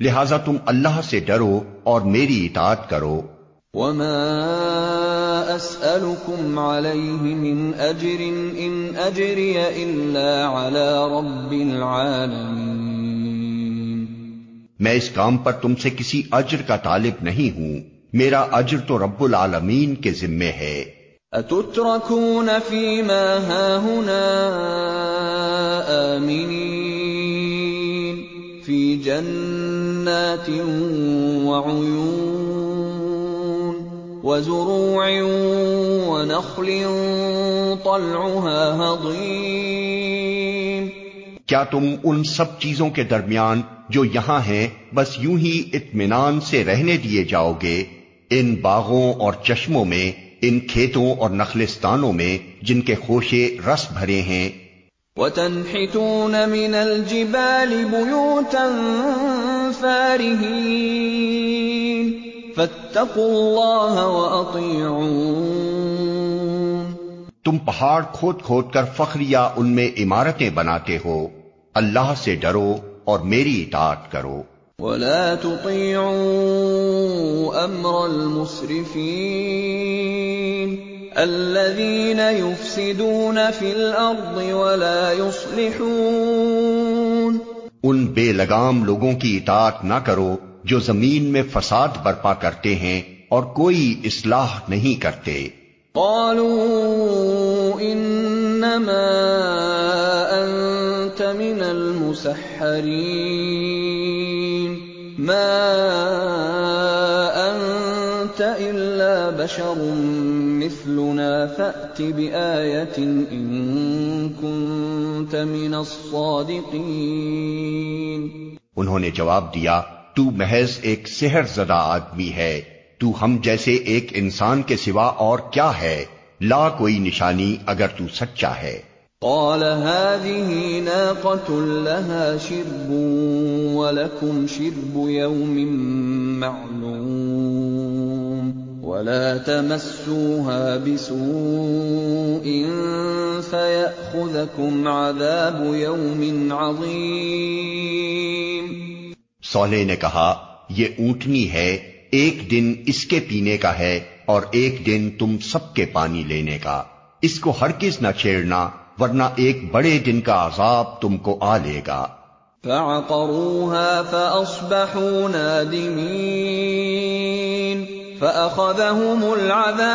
Speaker 2: لہذا تم اللہ سے ڈرو اور میری اطاعت کرو۔
Speaker 1: وما اسألكم عليه من اجر ان اجري الا على رب العالمين۔
Speaker 2: میں اس کام پر تم سے کسی اجر کا طالب نہیں ہوں۔ میرا اجر تو رب العالمین کے ذمے ہے۔
Speaker 1: اتتركون فيما هاهنا آمنين؟ في جنات وعيون وزروع ونخل طلعها هضيم.
Speaker 2: کیا تم ان سب چیزوں کے درمیان جو یہاں ہیں بس یوں ہی اطمینان سے رہنے دیے جاؤ گے؟ ان باغوں اور چشموں میں، ان کھیتوں اور نخلستانوں میں جن کے خوشے رس بھرے ہیں
Speaker 1: وتنحتون من الجبال بيوتا فارهين فاتقوا الله واطيعون
Speaker 2: تم پہاڑ کھود کھود کر فخریا ان میں عمارتیں بناتے ہو۔ اللہ سے ڈرو اور میری اطاعت کرو۔
Speaker 1: ولا تطيعوا امر المسرفين الذين يفسدون في الارض ولا يصلحون.
Speaker 2: ان بے لگام لوگوں کی اطاعت نہ کرو جو زمین میں فساد برپا کرتے ہیں اور کوئی اصلاح نہیں کرتے۔
Speaker 1: قالوا انما انت من المسحرين. ما بشر مثلنا فأت بآية إن كنت من الصادقين
Speaker 2: انہوں نے جواب دیا تو محض ایک سحر زدہ آدمی ہے۔ تو ہم جیسے ایک انسان کے سوا اور کیا ہے؟ لا کوئی نشانی اگر تو سچا ہے۔
Speaker 1: قال هذه ناقة لها شرب ولكم شرب يوم معلوم۔ ولا تمسوها بسوء فيأخذكم عذاب يوم عظيم
Speaker 2: سولے نے کہا یہ اونٹنی ہے ایک دن اس کے پینے کا ہے اور ایک دن تم سب کے پانی لینے کا۔ اس کو ہر کس نہ چھیڑنا ورنہ ایک بڑے دن کا عذاب تم کو آ لے گا۔
Speaker 1: فعقروها فأصبحوا نادمين فَأَخَذَهُمُ الْعَذَابُ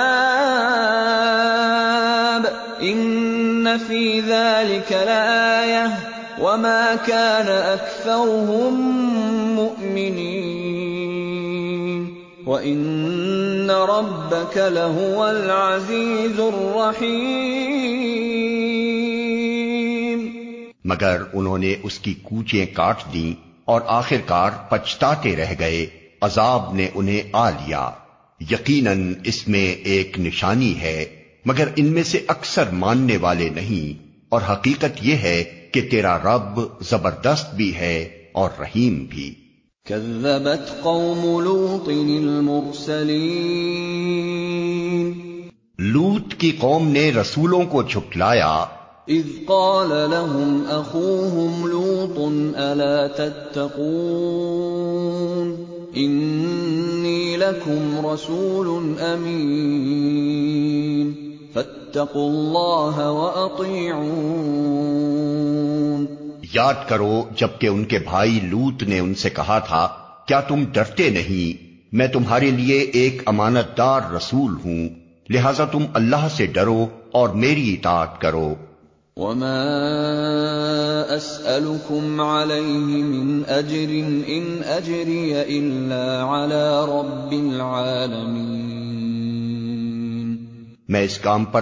Speaker 1: ۗ. إِنَّ فِي ذَٰلِكَ لَآيَةً ۖ. وَمَا كَانَ أَكْثَرُهُم مُّؤْمِنِينَ. وَإِنَّ رَبَّكَ لَهُوَ الْعَزِيزُ الرَّحِيمُ.
Speaker 2: مگر انہوں نے اس کی کوچیں کاٹ دیں اور آخر کار پچھتاتے رہ گئے. عذاب نے انہیں آ لیا. یقیناً اس میں ایک نشانی ہے مگر ان میں سے اکثر ماننے والے نہیں اور حقیقت یہ ہے کہ تیرا رب زبردست بھی ہے اور رحیم بھی۔
Speaker 1: كذبت قوم لوط المرسلين
Speaker 2: لوت کی قوم نے رسولوں کو جھٹلایا۔
Speaker 1: إذ قال لهم أخوهم لوط ألا تتقون۔ إني لكم رسول أمين. فاتقوا الله وأطيعون.
Speaker 2: یاد کرو، جبکہ ان کے بھائی لوت نے ان سے کہا تھا، کیا تم ڈرتے نہیں؟ میں تمہارے لیے ایک امانت دار رسول ہوں، لہذا تم اللہ سے ڈرو اور میری اطاعت کرو۔
Speaker 1: وَمَا أَسْأَلُكُمْ عَلَيْهِ مِنْ أَجْرٍ ۖ إِنْ أَجْرِيَ إِلَّا عَلَىٰ رَبِّ الْعَالَمِينَ
Speaker 2: میں اس کام پر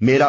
Speaker 2: میرا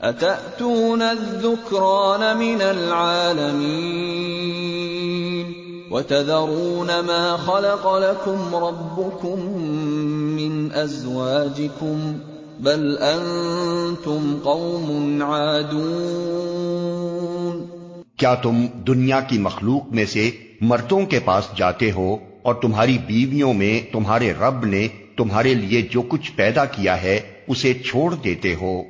Speaker 1: أتأتون الذكران من العالمين؟ وتذرون ما خلق لكم ربكم من أزواجكم بل أنتم قوم عادون
Speaker 2: کیا تم دنیا کی مخلوق میں سے مردوں کے پاس جاتے ہو اور تمہاری بیویوں میں تمہارے رب نے تمہارے لیے جو کچھ پیدا کیا ہے اسے چھوڑ دیتے ہو،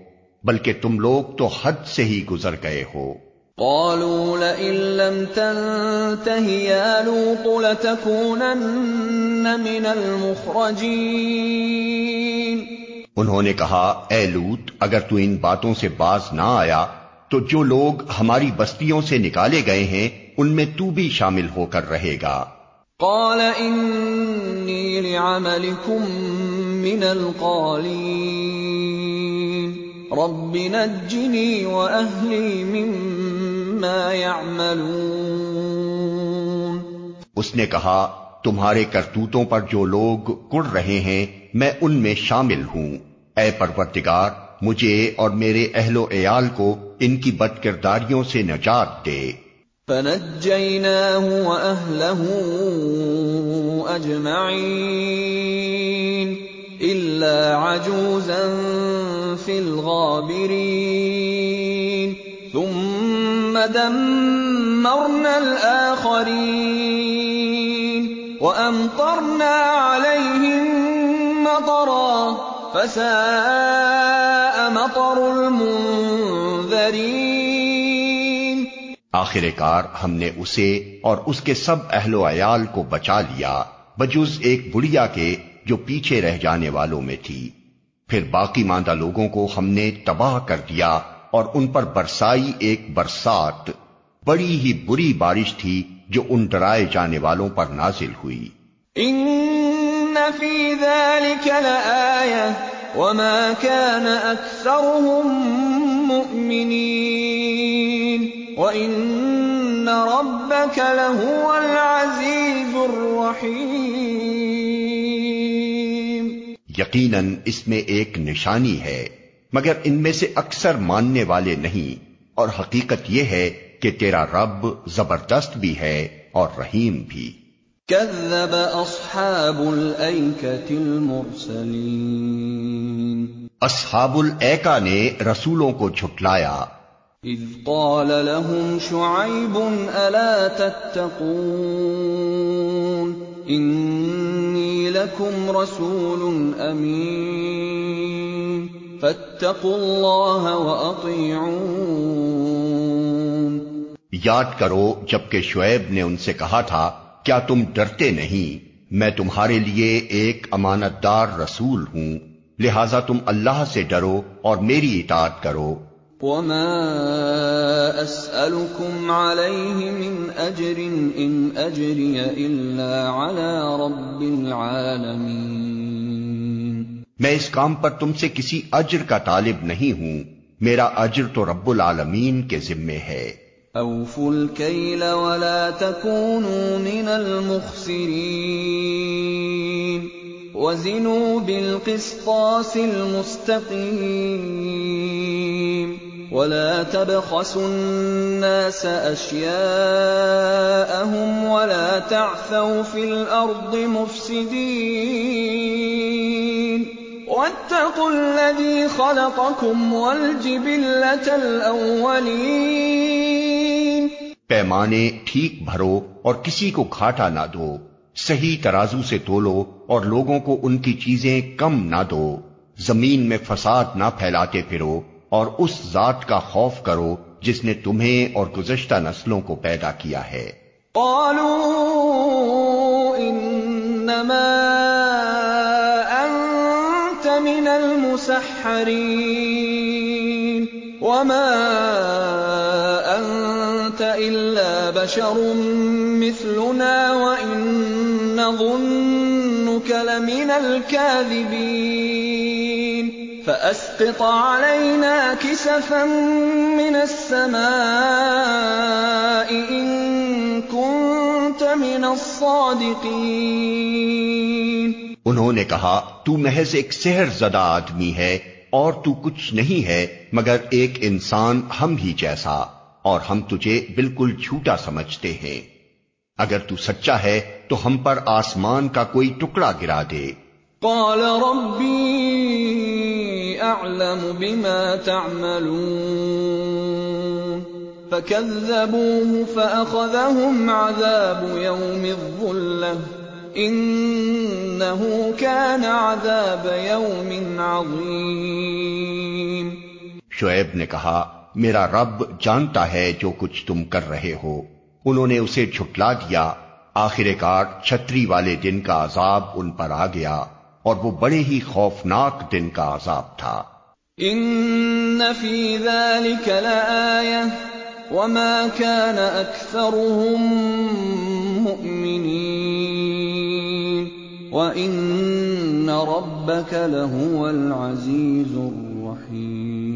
Speaker 2: بلکہ تم لوگ تو حد سے ہی گزر گئے ہو۔
Speaker 1: قالوا لئن لم تنته يا لوط لتكونن من المخرجين.
Speaker 2: انہوں نے کہا اے لوت اگر تو ان باتوں سے باز نہ آیا تو جو لوگ ہماری بستیوں سے نکالے گئے ہیں ان میں تو بھی شامل ہو کر رہے گا۔
Speaker 1: قال إني لعملكم من القالين. رب نجني وأهلي مما يعملون۔
Speaker 2: اس نے کہا تمہارے کرتوتوں پر جو لوگ کڑ رہے ہیں میں ان میں شامل ہوں۔ اے پروردگار مجھے اور میرے اہل و عیال کو ان کی بد کرداریوں سے نجات دے۔
Speaker 1: فنجيناه وأهله أجمعين إلا عجوزا في الغابرين ثم دمرنا الآخرين وأمطرنا عليهم مطرا فساء مطر المنذرين
Speaker 2: آخر کار ہم نے اسے اور اس کے سب اہل و عیال کو بچا لیا، بجز ایک بڑھیا کے جو پیچھے رہ جانے والوں میں تھی۔ پھر باقی ماندہ لوگوں کو ہم نے تباہ کر دیا۔ اور ان پر برسائی ایک برسات بڑی ہی بری بارش تھی جو ان ڈرائے جانے والوں پر نازل ہوئی۔
Speaker 1: إن في ذلك وما كان أكثرهم مؤمنين وإن ربك لهو العزيز الرحيم۔
Speaker 2: یقیناً اس میں ایک نشانی ہے۔ مگر ان میں سے اکثر ماننے والے نہیں اور حقیقت یہ ہے کہ تیرا رب زبردست بھی ہے اور رحیم بھی۔
Speaker 1: كذب اصحاب المرسلين۔
Speaker 2: اصحاب الایکا نے رسولوں کو جھٹلایا۔
Speaker 1: اذ قال لهم شعيب الا تتقون؟ انی لكم رسول امین فاتقوا الله واطيعون
Speaker 2: یاد کرو جبکہ شعیب نے ان سے کہا تھا کیا تم ڈرتے نہیں؟ میں تمہارے لیے ایک امانت دار رسول ہوں لہذا تم اللہ سے ڈرو اور میری اطاعت کرو۔
Speaker 1: وما اسألكم عليه من اجر ان اجري الا على رب العالمين۔
Speaker 2: میں اس کام پر تم سے کسی اجر کا طالب نہیں ہوں۔ میرا اجر تو رب العالمین کے ذمے ہے۔
Speaker 1: أوفوا الكيل ولا تكونوا من المخسرين وزنوا بالقسطاس المستقيم ولا تبخسوا الناس أشياءهم ولا تعثوا في الأرض مفسدين واتقوا الذي خلقكم والجبلة الأولين
Speaker 2: پیمانے ٹھیک بھرو اور کسی کو گھاٹا نہ دو صحیح ترازو سے تولو اور لوگوں کو ان کی چیزیں کم نہ دو۔ زمین میں فساد نہ پھیلاتے پھرو اور اس ذات کا خوف کرو جس نے تمہیں اور گزشتہ نسلوں کو پیدا کیا ہے۔
Speaker 1: قالوا انما وما إِلَّا بَشَرٌ مِّثْلُنَا وَإِن نَّظُنُّكَ لَمِنَ الْكَاذِبِينَ. فَأَسْقِطْ عَلَيْنَا كِسَفًا مِّنَ السَّمَاءِ إِن كُنتَ مِنَ الصَّادِقِينَ.
Speaker 2: انہوں نے کہا، تو محض ایک سحر زدہ آدمی ہے اور تو کچھ نہیں ہے، مگر ایک انسان ہم ہی جیسا، اور ہم تجھے بالکل جھوٹا سمجھتے ہیں۔ اگر تو سچا ہے، تو ہم پر آسمان کا کوئی ٹکڑا گرا دے۔
Speaker 1: قال ربی اعلم بما تعملون۔ فكذبوه فأخذهم عذاب يوم الظلة إنه كان عذاب يوم عظيم۔
Speaker 2: شعیب نے کہا میرا رب جانتا ہے جو کچھ تم کر رہے ہو۔ انہوں نے اسے جھٹلا دیا۔ آخر کار چھتری والے دن کا عذاب ان پر آ گیا اور وہ بڑے ہی خوفناک دن کا عذاب تھا۔
Speaker 1: ان فی ذلك وما كان اکثرهم مؤمنین وان ربك لهو العزیز الرحیم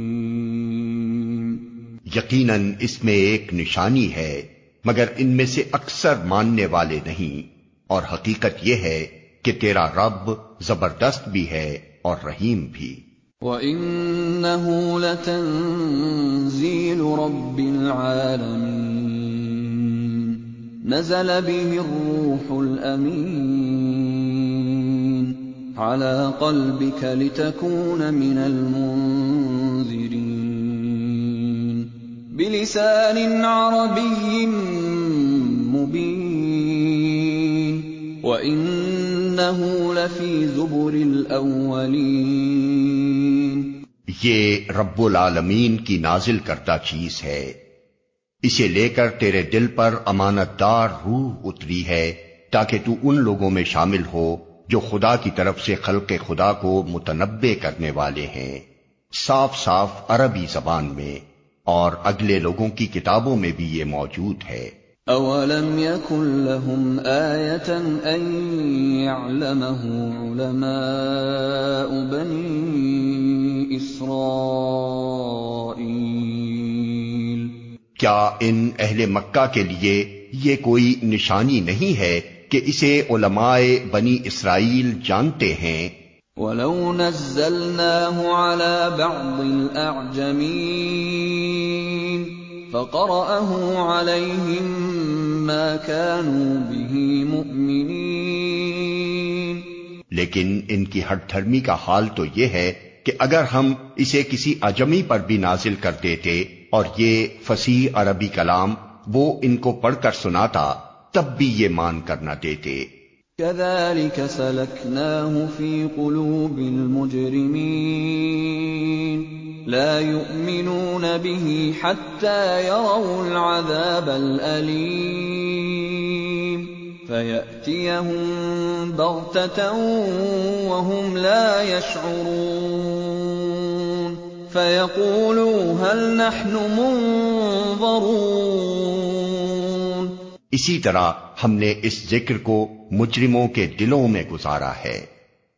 Speaker 2: یقیناً اس میں ایک نشانی ہے مگر ان میں سے اکثر ماننے والے نہیں اور حقیقت یہ ہے کہ تیرا رب زبردست بھی ہے اور رحیم بھی۔
Speaker 1: وَإِنَّهُ لَتَنزِيلُ رَبِّ الْعَالَمِينَ نَزَلَ بِهِ الرُّوحُ الْأَمِينَ عَلَى قَلْبِكَ لِتَكُونَ مِنَ الْمُنذِرِينَ. بلسان عربي مبين. وإنه لفي زبر الأولين.
Speaker 2: یہ رب العالمین کی نازل کردہ چیز ہے۔ اسے لے کر تیرے دل پر امانت دار روح اتری ہے تاکہ تو ان لوگوں میں شامل ہو جو خدا کی طرف سے خلق خدا کو متنبع کرنے والے ہیں۔ صاف صاف عربی زبان میں اور اگلے لوگوں کی کتابوں میں بھی یہ موجود ہے۔
Speaker 1: أَوَلَمْ يَكُن لَّهُمْ آيَةً أَن يَعْلَمَهُ عُلَمَاءُ بَنِي إِسْرَائِيلَ۔
Speaker 2: کیا ان اہل مکہ کے لیے یہ کوئی نشانی نہیں ہے کہ اسے علماء بنی اسرائیل جانتے ہیں۔
Speaker 1: وَلَوْ نَزَّلْنَاهُ عَلَىٰ بَعْضِ الْأَعْجَمِينَ فَقَرَأَهُ عَلَيْهِم مَّا كَانُوا بِهِ مُؤْمِنِينَ
Speaker 2: لیکن ان کی ہٹ دھرمی کا حال تو یہ ہے کہ اگر ہم اسے کسی اجمی پر بھی نازل کر دیتے اور یہ فصیح عربی کلام وہ ان کو پڑھ کر سناتا تب بھی یہ مان کر نہ دیتے
Speaker 1: كَذَلِكَ سَلَكْنَاهُ فِي قُلُوبِ الْمُجْرِمِينَ. لا يؤمنون به حتى يروا العذاب الأليم. فيأتيهم بغتة وهم لا يشعرون. فيقولوا هل نحن منظرون؟
Speaker 2: اسی طرح ہم نے اس ذکر کو مجرموں کے دلوں میں گزارا ہے۔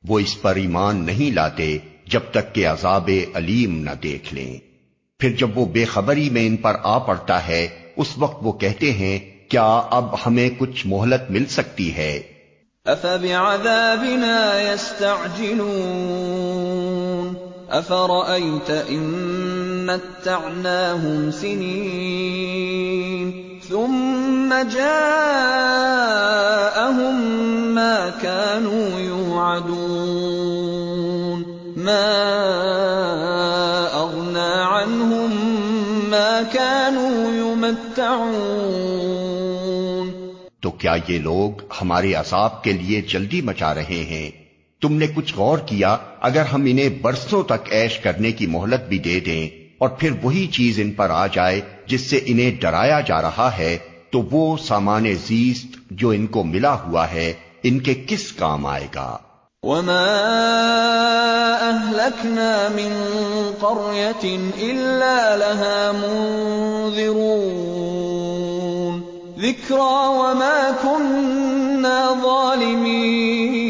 Speaker 2: وہ اس پر ایمان نہیں لاتے جب تک کہ عذاب علیم نہ دیکھ لیں۔ پھر جب وہ بے خبری میں ان پر آ پڑتا ہے، اس وقت وہ کہتے ہیں، کیا اب ہمیں کچھ مہلت مل سکتی ہے؟
Speaker 1: ثم ما كانوا يوعدون
Speaker 2: تو کیا یہ لوگ ہمارے عذاب کے لیے جلدی مچا رہے ہیں؟ تم نے کچھ غور کیا اگر ہم انہیں برسوں تک ایش کرنے کی مہلت بھی دے دیں اور پھر وہی چیز ان پر آ جائے جس سے انہیں ڈرایا جا رہا ہے تو وہ سامان زیست جو ان کو ملا ہوا ہے ان کے کس کام آئے گا؟
Speaker 1: وما اهلكنا من قريه الا لها منذرون ذكرى وما كنا ظالمين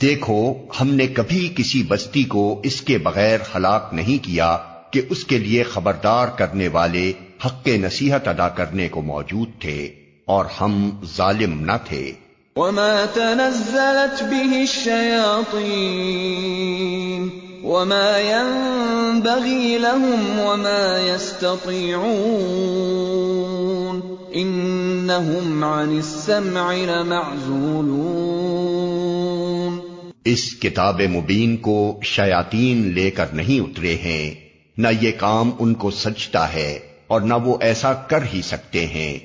Speaker 2: دیکھو ہم نے کبھی کسی بستی کو اس کے بغیر ہلاک نہیں کیا کہ اس کے لیے خبردار کرنے والے حق نصیحت ادا کرنے کو موجود تھے اور ہم ظالم نہ تھے۔
Speaker 1: وما تنزلت به الشياطين وما ينبغي لهم وما يستطيعون انهم عن السمع لمعزولون
Speaker 2: اس کتاب مبین کو شیاطین لے کر نہیں اترے ہیں۔ نہ یہ کام ان کو سجتا ہے اور نہ وہ ایسا کر ہی سکتے ہیں۔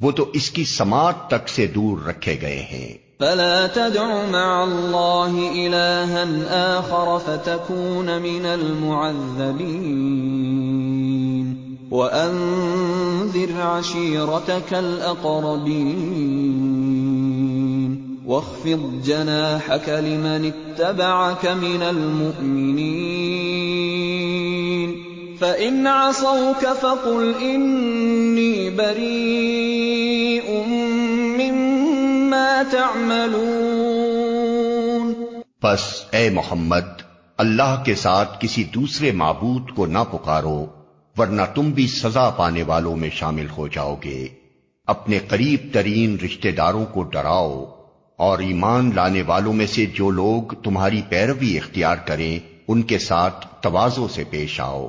Speaker 2: وہ تو اس کی سماعت تک سے دور رکھے گئے ہیں۔
Speaker 1: فلا تدع مع الله إلها آخر فتكون من المعذبين وأنذر عشيرتك الأقربين واخفض جناحك لمن اتبعك من المؤمنين فَإِنْ عَصَوْكَ فَقُلْ إِنِّي بَرِيءٌ مِّمَّا تَعْمَلُونَ
Speaker 2: پس اے محمد، اللہ کے ساتھ کسی دوسرے معبود کو نہ پکارو، ورنہ تم بھی سزا پانے والوں میں شامل ہو جاؤ گے۔ اپنے قریب ترین رشتہ داروں کو ڈراؤ اور ایمان لانے والوں میں سے جو لوگ تمہاری پیروی اختیار کریں، ان کے ساتھ توازوں سے پیش آؤ۔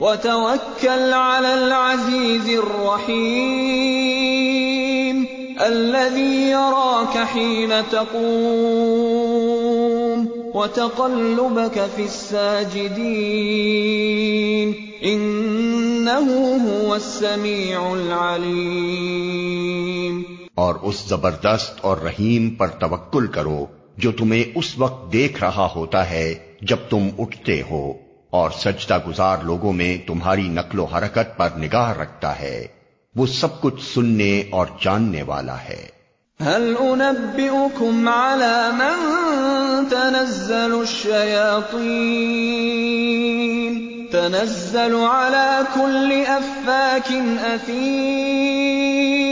Speaker 1: وتوكل على العزيز الرحيم الذي يراك حين تقوم وتقلبك في الساجدين إنه هو السميع العليم
Speaker 2: اور اس زبردست اور رحیم پر توکل کرو جو تمہیں اس وقت دیکھ رہا ہوتا ہے جب تم اٹھتے ہو، اور سجدہ گزار لوگوں میں تمہاری نقل و حرکت پر نگاہ رکھتا ہے۔ وہ سب کچھ سننے اور جاننے والا ہے۔
Speaker 1: هل أنبئكم على من تنزل الشياطين؟ تنزل على كل أفاك أثيم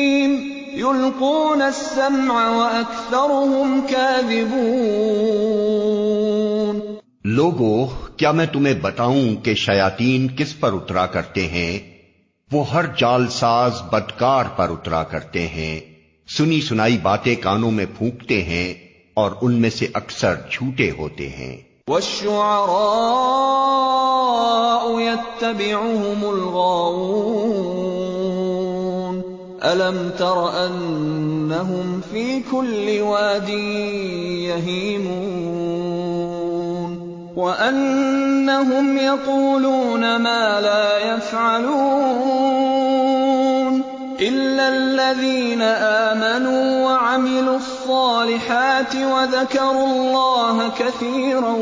Speaker 1: يلقون السمع وأكثرهم كاذبون.
Speaker 2: لوگو کیا میں تمہیں بتاؤں کہ شیاطین کس پر اترا کرتے ہیں؟ وہ ہر جال ساز بدکار پر اترا کرتے ہیں۔ سنی سنائی باتیں کانوں میں پھونکتے ہیں اور ان میں سے اکثر جھوٹے ہوتے ہیں۔
Speaker 1: والشعراء يتبعهم الغاوون. ألم تر أنهم في كل واد يهيمون وأنهم يقولون ما لا يفعلون إلا الذين آمنوا وعملوا الصالحات وذكروا الله كثيرا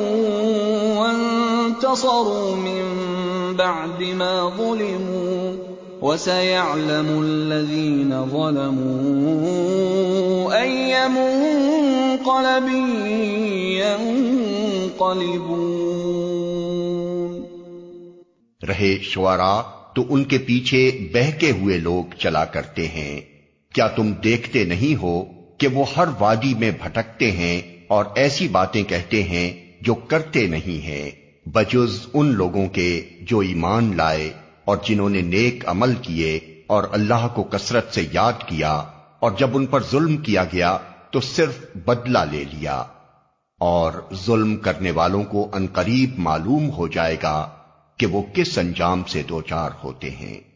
Speaker 1: وانتصروا من بعد ما ظلموا وسيعلم الذين ظلموا أي منقلب ينقلبون.
Speaker 2: رہے شعراء تو ان کے پیچھے بہکے ہوئے لوگ چلا کرتے ہیں۔ کیا تم دیکھتے نہیں ہو کہ وہ ہر وادی میں بھٹکتے ہیں اور ایسی باتیں کہتے ہیں جو کرتے نہیں ہیں؟ بجز ان لوگوں کے جو ایمان لائے اور جنہوں نے نیک عمل کیے اور اللہ کو کثرت سے یاد کیا اور جب ان پر ظلم کیا گیا تو صرف بدلہ لے لیا اور ظلم کرنے والوں کو انقریب معلوم ہو جائے گا کہ وہ کس انجام سے دوچار ہوتے ہیں۔